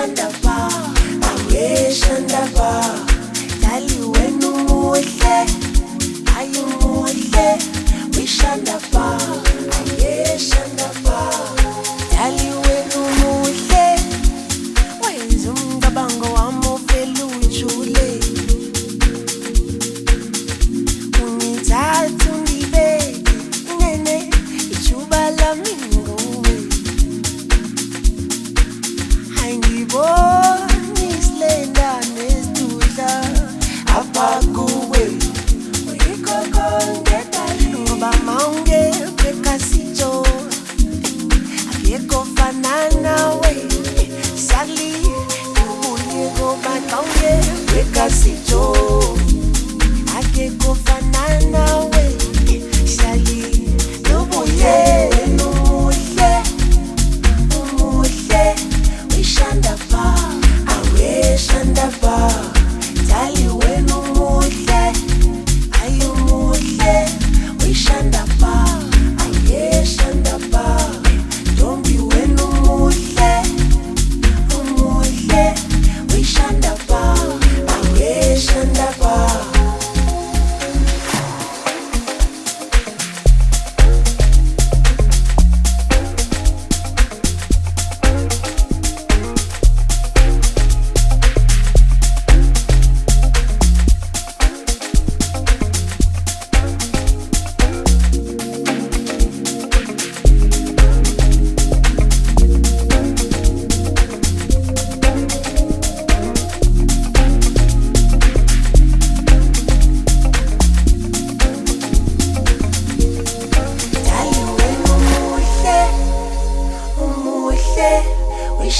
shandapha awe shandapha dali we sangue, vou.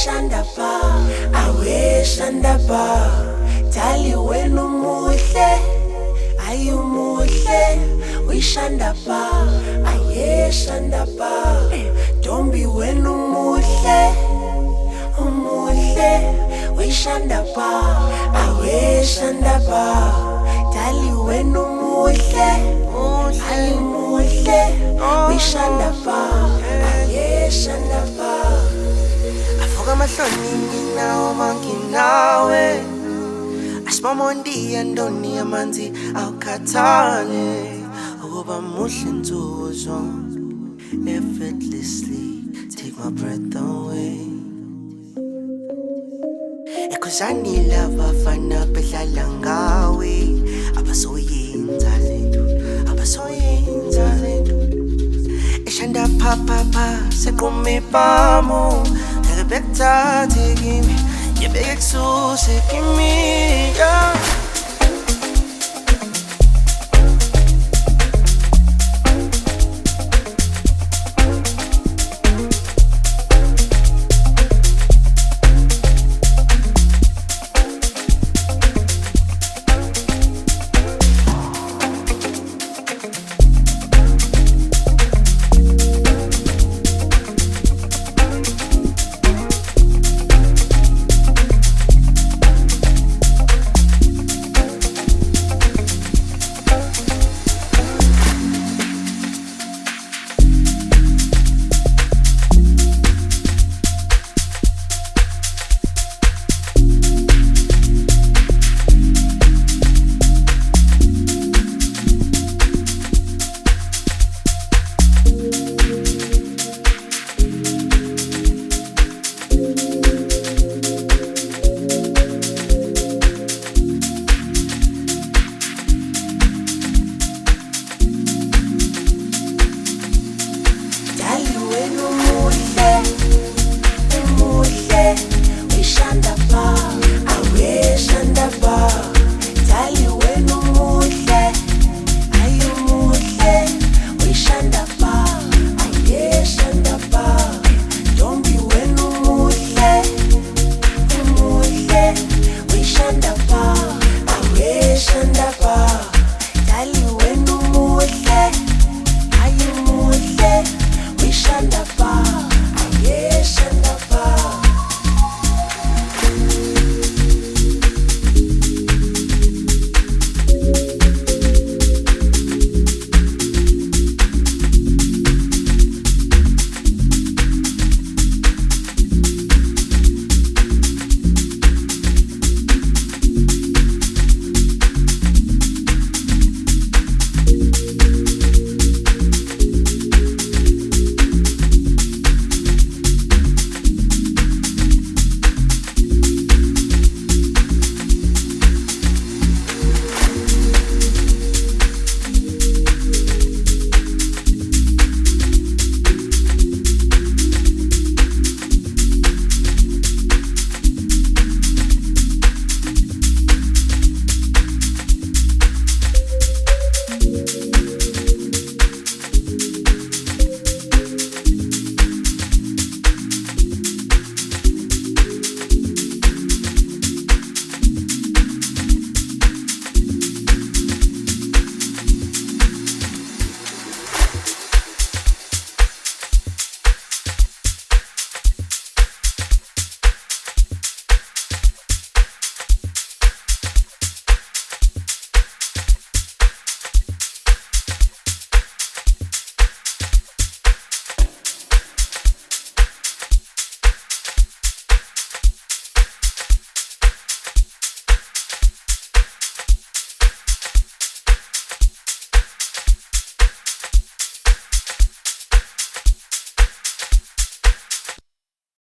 Uyishanda ba aweshanda ba Dali wena umuhle ayumuhle uyishanda ba ayeshanda ba Ntombi wena umuhle umuhle uyishanda ba aweshanda ba Dali wena umuhle ayumuhle amahloni nginawo manginawe asibamondiya ntoni amanzi awukhathale ukuba muhle zonke effortlessly take my breath away. Ekhuzani labafana bedlala ngawe abasoyenza lento abasoyenza lento eshanda pha pha pha sequme pamo better take me. You beg so sick in me, yeah.